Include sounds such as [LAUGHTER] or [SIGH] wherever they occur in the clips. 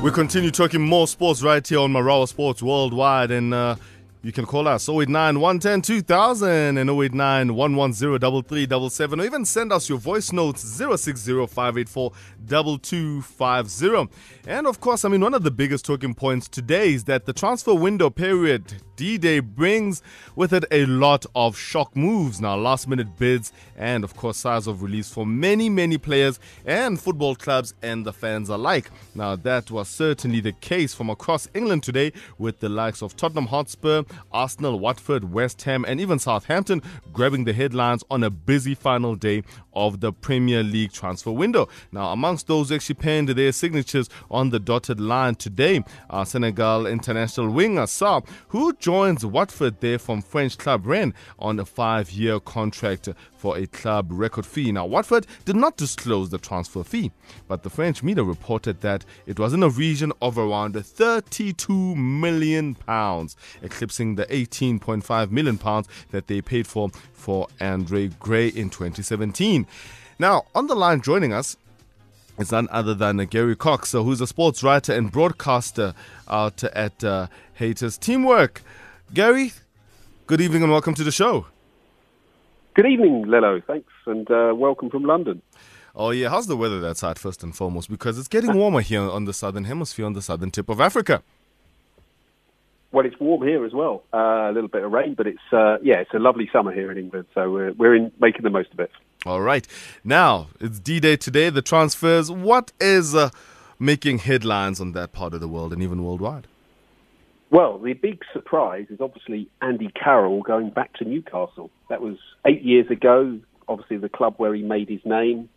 We continue talking more sports right here on Marawa Sports Worldwide. And uh, you can call us 089 110 2000 and 089 110 3377 or even send us your voice notes 060 584 2250. And of course, I mean, one of the biggest talking points today is that the transfer window period D Day brings with it a lot of shock moves now, last minute bids, and of course, size of release for many, many players and football clubs and the fans alike. Now, that was certainly the case from across England today with the likes of Tottenham Hotspur, Arsenal, Watford, West Ham, and even Southampton grabbing the headlines on a busy final day of the Premier League transfer window. Now, amongst those actually penned their signatures on the dotted line today, are Senegal international winger Sarr, who joins Watford there from French club Rennes on a five year contract for a club record fee. Now, Watford did not disclose the transfer fee, but the French media reported that it was in a region of around 32 million pounds, eclipsing the 18.5 million pounds that they paid for for Andre Gray in 2017. Now, on the line joining us is none other than Gary Cox, who's a sports writer and broadcaster out at uh, Hayters Teamwork. Gary, good evening and welcome to the show. Good evening, Lello. Thanks, and uh, welcome from London. Oh yeah, how's the weather that side first and foremost? Because it's getting warmer here on the southern hemisphere, on the southern tip of Africa. Well, it's warm here as well. Uh, a little bit of rain, but it's uh, yeah, it's a lovely summer here in England. So we're we're in making the most of it. All right, now it's D-Day today. The transfers. What is uh, making headlines on that part of the world and even worldwide? Well, the big surprise is obviously Andy Carroll going back to Newcastle. That was eight years ago. Obviously, the club where he made his name.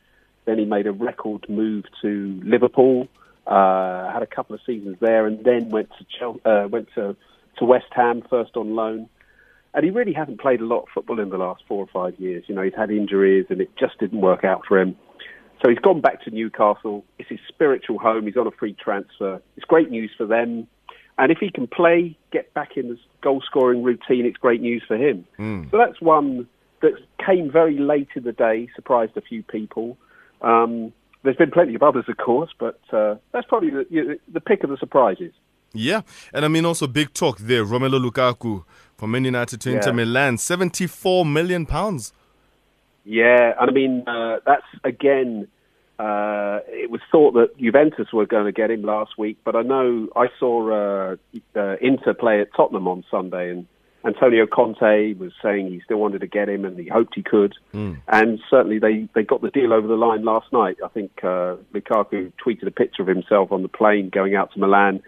Then he made a record move to Liverpool. Uh, had a couple of seasons there, and then went to Chel- uh, went to to West Ham first on loan. And he really hasn't played a lot of football in the last four or five years. You know, he's had injuries, and it just didn't work out for him. So he's gone back to Newcastle. It's his spiritual home. He's on a free transfer. It's great news for them. And if he can play, get back in the goal scoring routine, it's great news for him. Mm. So that's one that came very late in the day, surprised a few people. Um, there's been plenty of others, of course, but uh, that's probably the, you know, the pick of the surprises. Yeah, and I mean also big talk there. Romelu Lukaku from Man United to yeah. Inter Milan, seventy-four million pounds. Yeah, and I mean uh, that's again. Uh, it was thought that Juventus were going to get him last week, but I know I saw uh, uh, Inter play at Tottenham on Sunday, and Antonio Conte was saying he still wanted to get him and he hoped he could. Mm. And certainly they, they got the deal over the line last night. I think uh, Lukaku tweeted a picture of himself on the plane going out to Milan.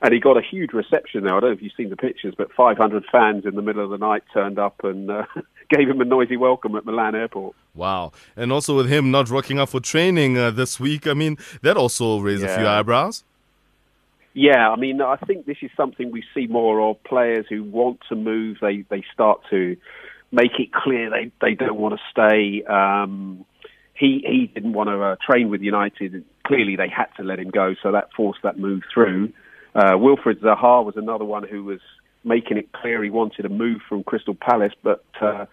And he got a huge reception there. I don't know if you've seen the pictures, but 500 fans in the middle of the night turned up and uh, gave him a noisy welcome at Milan airport. Wow. And also with him not rocking up for training uh, this week, I mean, that also raised yeah. a few eyebrows. Yeah, I mean, I think this is something we see more of. Players who want to move, they they start to make it clear they they don't want to stay. Um, he he didn't want to uh, train with United. Clearly, they had to let him go, so that forced that move through. Uh, Wilfried Zaha was another one who was making it clear he wanted a move from Crystal Palace, but uh,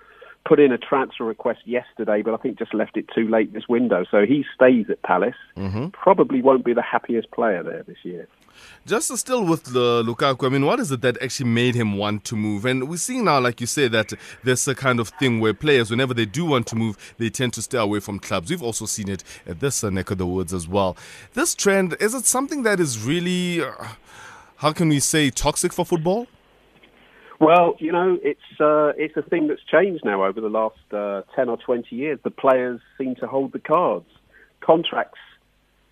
put in a transfer request yesterday, but I think just left it too late this window. So he stays at Palace. Mm-hmm. Probably won't be the happiest player there this year. Just still with the Lukaku, I mean, what is it that actually made him want to move? And we're seeing now, like you say, that there's a kind of thing where players, whenever they do want to move, they tend to stay away from clubs. We've also seen it at this uh, neck of the woods as well. This trend, is it something that is really, uh, how can we say, toxic for football? Well, you know, it's uh, it's a thing that's changed now over the last uh, ten or twenty years. The players seem to hold the cards. Contracts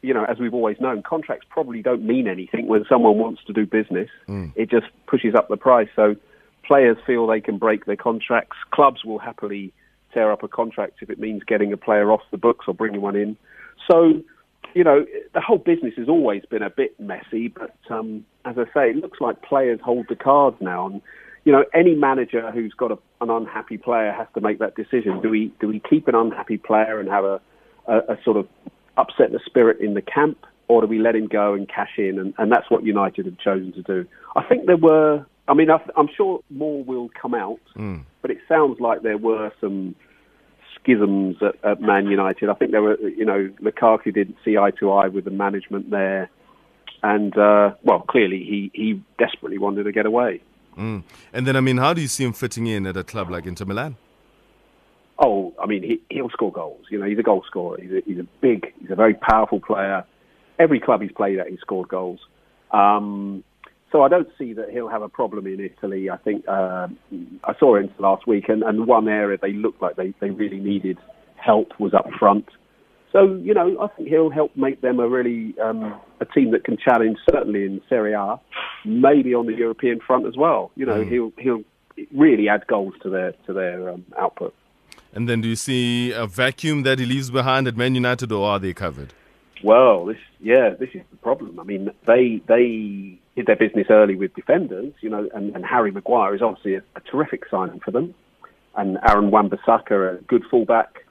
you know, as we've always known, contracts probably don't mean anything when someone wants to do business. Mm. It just pushes up the price. So players feel they can break their contracts. Clubs will happily tear up a contract if it means getting a player off the books or bringing one in. So, you know, the whole business has always been a bit messy, but um, as I say, it looks like players hold the cards now. And, you know, any manager who's got a, an unhappy player has to make that decision. Do we do we keep an unhappy player and have a, a, a sort of upset the spirit in the camp, or do we let him go and cash in? And, and that's what United have chosen to do. I think there were, I mean, I, am sure more will come out, mm. but it sounds like there were some schisms at, at, Man United. I think there were, you know, Lukaku didn't see eye to eye with the management there. and uh, well, clearly he he desperately wanted to get away. Mm. And then, I mean, how do you see him fitting in at a club like Inter Milan? Oh, I mean, he, he'll score goals. You know, he's a goal scorer. He's a, he's a big, he's a very powerful player. Every club he's played at, he's scored goals. Um, so I don't see that he'll have a problem in Italy. I think uh, I saw Inter last week, and, and one area they looked like they, they really needed help was up front. So you know, I think he'll help make them a really um, a team that can challenge certainly in Serie A, maybe on the European front as well. You know, mm. he'll he'll really add goals to their to their um, output. And then, do you see a vacuum that he leaves behind at Man United, or are they covered? Well, this yeah, this is the problem. I mean, they they did their business early with defenders, you know, and, and Harry Maguire is obviously a, a terrific signing for them, and Aaron Wan-Bissaka, a good fullback.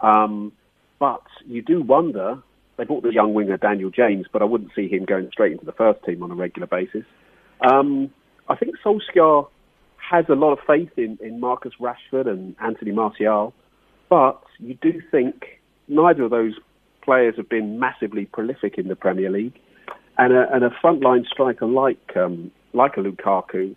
Um, but you do wonder. They bought the young winger Daniel James, but I wouldn't see him going straight into the first team on a regular basis. Um, I think Solskjaer has a lot of faith in, in Marcus Rashford and Anthony Martial, but you do think neither of those players have been massively prolific in the Premier League, and a, and a frontline striker like um, like a Lukaku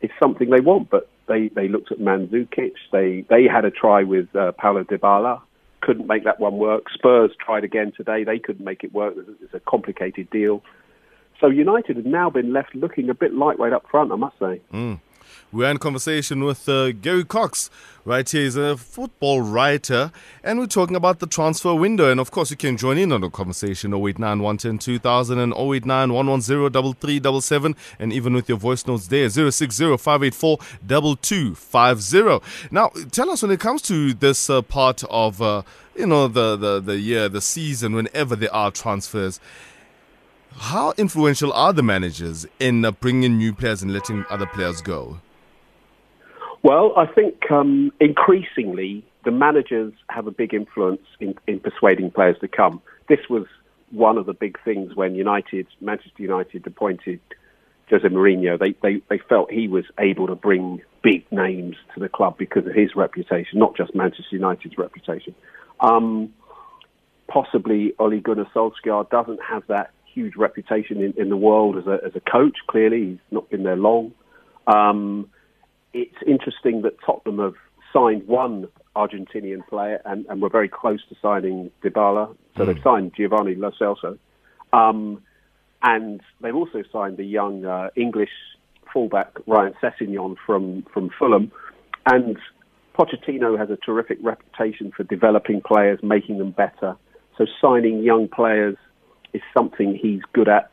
is something they want. But they, they looked at Mandzukic. They they had a try with uh, Paulo Dybala, couldn't make that one work. Spurs tried again today. They couldn't make it work. It's a complicated deal. So United have now been left looking a bit lightweight up front, I must say. Mm. We're in conversation with uh, Gary Cox, right here. He's a football writer, and we're talking about the transfer window. And of course, you can join in on the conversation 089 110 2000 and 089 110 3377, and even with your voice notes there 060 584 2250. Now, tell us when it comes to this uh, part of uh, you know the, the, the year, the season, whenever there are transfers. How influential are the managers in uh, bringing new players and letting other players go? Well, I think um, increasingly the managers have a big influence in, in persuading players to come. This was one of the big things when United, Manchester United, appointed Jose Mourinho. They, they, they felt he was able to bring big names to the club because of his reputation, not just Manchester United's reputation. Um, possibly Ole Gunnar Solskjaer doesn't have that huge reputation in, in the world as a, as a coach. Clearly, he's not been there long. Um, it's interesting that Tottenham have signed one Argentinian player and, and were very close to signing Dybala. So mm. they've signed Giovanni Lo Celso. Um, and they've also signed the young uh, English fullback Ryan Sessegnon from, from Fulham. And Pochettino has a terrific reputation for developing players, making them better. So signing young players is something he's good at,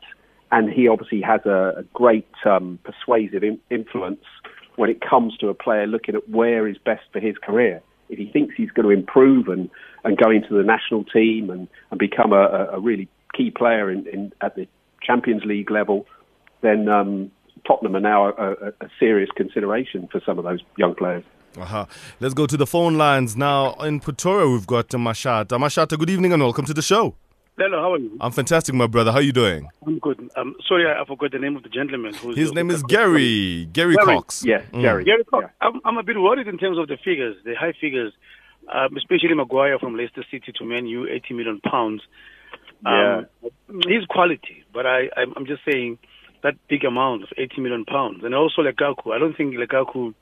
and he obviously has a, a great um, persuasive in- influence when it comes to a player looking at where is best for his career. If he thinks he's going to improve and, and go into the national team and, and become a, a really key player in, in, at the Champions League level, then um, Tottenham are now a, a, a, serious consideration for some of those young players. Uh-huh. Let's go to the phone lines now. In Pretoria, we've got Mashata. Mashata, good evening and welcome to the show. Hello, how are you? I'm fantastic, my brother. How are you doing? I'm good. Um, sorry, I, I forgot the name of the gentleman. Who's His name is Gary. Gary. Gary Cox. Yes, mm. Gary. Gary Cox. Yeah. I'm, I'm, a bit worried in terms of the figures, the high figures, um, especially Maguire from Leicester City to Man U, 80 million pounds. Um, yeah. He's quality, but I, I'm just saying that big amount of 80 million pounds. And also Lukaku. I don't think Lukaku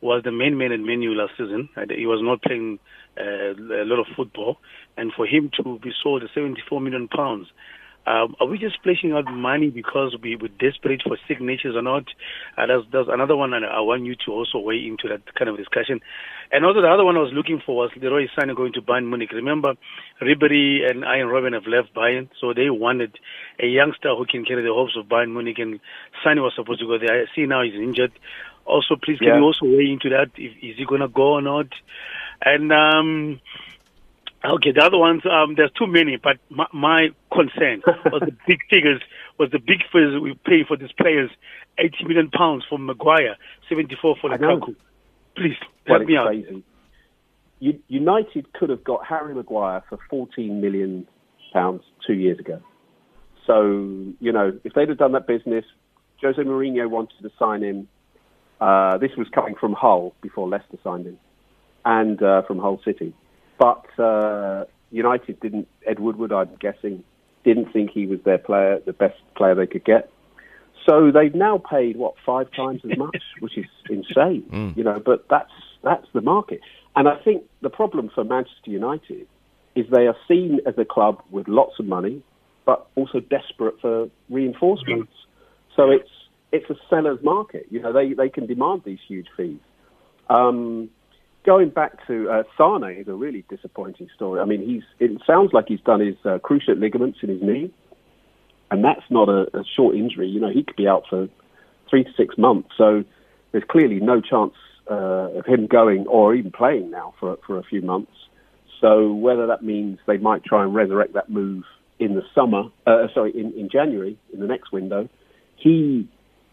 was the main man at Man U last season. He was not playing uh, a lot of football, and for him to be sold at 74 million pounds. Um, are we just splashing out money because we, we're desperate for signatures or not? Uh, that's, that's another one I, I want you to also weigh into that kind of discussion. And also the other one I was looking for was Leroy Sané going to Bayern Munich. Remember, Ribery and Arjen Robben have left Bayern, so they wanted a youngster who can carry the hopes of Bayern Munich, and Sané was supposed to go there. I see now he's injured. Also, please, can yeah. you also weigh into that? If, is he going to go or not? And um, okay, the other ones, um, there's too many, but my, my concern was the big figures, was the big figures we pay for these players, 80 million pounds for Maguire, 74 for Lukaku. Please help me out. Crazy. United could have got Harry Maguire for 14 million pounds two years ago. So you know, if they'd have done that business, Jose Mourinho wanted to sign him. Uh, this was coming from Hull before Leicester signed him and uh, from Hull City. But uh, United didn't. Ed Woodward, I'm guessing, didn't think he was their player, the best player they could get. So they've now paid what five times as much, [LAUGHS] which is insane, mm. you know. But that's that's the market, and I think the problem for Manchester United is they are seen as a club with lots of money, but also desperate for reinforcements. Mm. So it's it's a seller's market. You know, they they can demand these huge fees. Um, going back to uh, Sane is a really disappointing story. I mean, he's it sounds like he's done his uh, cruciate ligaments in his knee and that's not a, a short injury. You know, he could be out for three to six months. So there's clearly no chance uh, of him going or even playing now for for a few months. So whether that means they might try and resurrect that move in the summer, uh, sorry, in, in January in the next window, he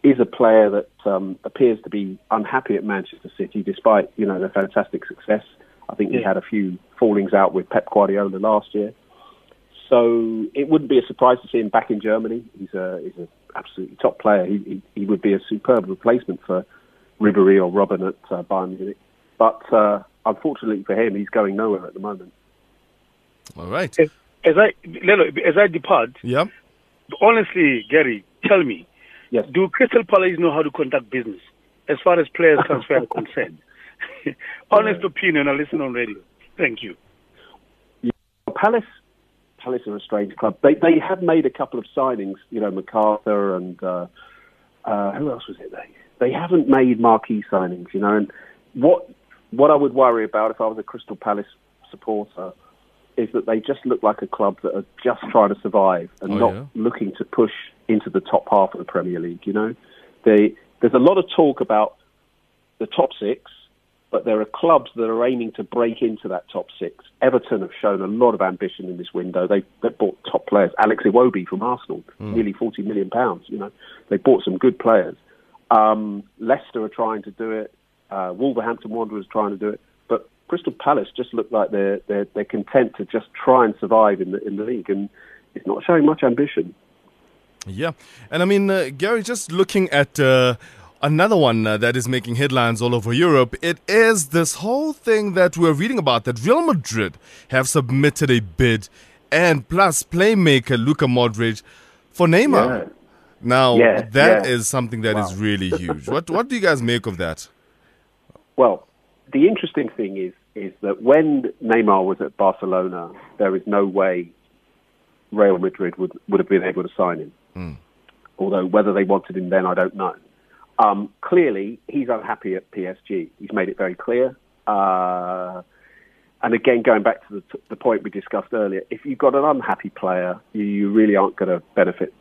is a player that um, appears to be unhappy at Manchester City, despite you know their fantastic success. I think yeah. he had a few fallings out with Pep Guardiola last year. So it wouldn't be a surprise to see him back in Germany. He's a he's an absolutely top player. He, he, he would be a superb replacement for Ribery or Robben at uh, Bayern Munich. But uh, unfortunately for him, he's going nowhere at the moment. All right. As, as I Lelo, as I depart, yeah. Honestly, Gary, tell me, yes. do Crystal Palace know how to conduct business as far as players [LAUGHS] transfer are concerned? [LAUGHS] Honest yeah. opinion, I listen on radio. Thank you. Yeah. Palace Palace are a strange club. They they have made a couple of signings, you know, MacArthur and uh, uh, who else was it? They they haven't made marquee signings, you know. And what what I would worry about if I was a Crystal Palace supporter is that they just look like a club that are just trying to survive and oh, not yeah? looking to push into the top half of the Premier League. You know, they, there's a lot of talk about the top six but there are clubs that are aiming to break into that top six. Everton have shown a lot of ambition in this window. They they bought top players. Alex Iwobi from Arsenal, mm. nearly forty million pounds. You know, they bought some good players. Um, Leicester are trying to do it. Uh, Wolverhampton Wanderers are trying to do it. But Crystal Palace just look like they're they're they're content to just try and survive in the in the league, and it's not showing much ambition. Yeah, and I mean, uh, Gary, just looking at. Uh, Another one uh, that is making headlines all over Europe, it is this whole thing that we're reading about that Real Madrid have submitted a bid and plus playmaker Luka Modric for Neymar. Yeah. Now, yeah, that yeah. is something that wow. is really huge. what what do you guys make of that? Well, the interesting thing is is that when Neymar was at Barcelona, there is no way Real Madrid would, would have been able to sign him. Mm. Although whether they wanted him then, I don't know. Um, clearly, he's unhappy at PSG. He's made it very clear. Uh, and again, going back to the, the, point we discussed earlier, if you've got an unhappy player, you, you really aren't going to benefit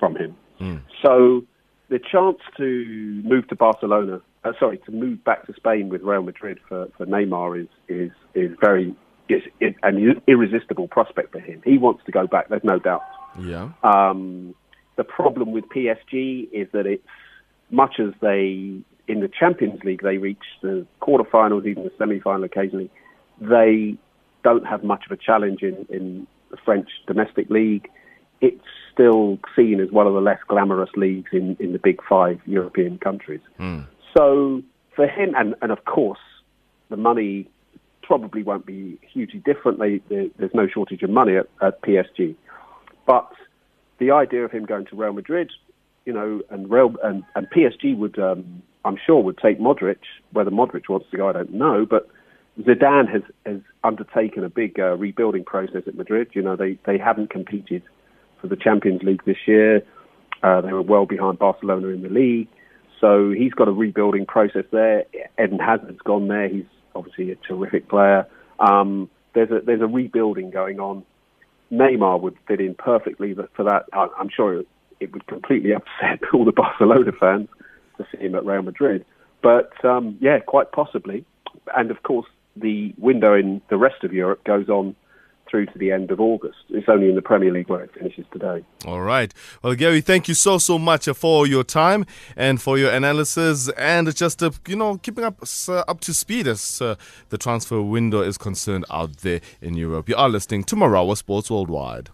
from him. Mm. So the chance to move to Barcelona, uh, sorry, to move back to Spain with Real Madrid for, for Neymar is is is very is an irresistible prospect for him. He wants to go back. There's no doubt. Yeah. Um, the problem with PSG is that it's much as they in the Champions League they reach the quarterfinals, even the semi-final occasionally, they don't have much of a challenge in, in the French domestic league. It's still seen as one of the less glamorous leagues in, in the big five European countries. Mm. So for him, and, and of course, the money probably won't be hugely different. They, they, there's no shortage of money at, at PSG. But the idea of him going to Real Madrid you know, and Real and, and PSG would, um, I'm sure, would take Modric. Whether Modric wants to go, I don't know. But Zidane has has undertaken a big uh, rebuilding process at Madrid. You know, they they haven't competed for the Champions League this year. Uh, they were well behind Barcelona in the league. So he's got a rebuilding process there. Eden Hazard's gone there. He's obviously a terrific player. Um, there's a there's a rebuilding going on. Neymar would fit in perfectly for that. I'm sure it would completely [LAUGHS] upset all the Barcelona fans to see him at Real Madrid. But um, yeah, quite possibly. And of course, the window in the rest of Europe goes on through to the end of August. It's only in the Premier League where it finishes today. All right. Well, Gary, thank you so so much for your time and for your analysis and just uh, you know keeping up uh, up to speed as uh, the transfer window is concerned out there in Europe. You are listening to Marawa Sports Worldwide.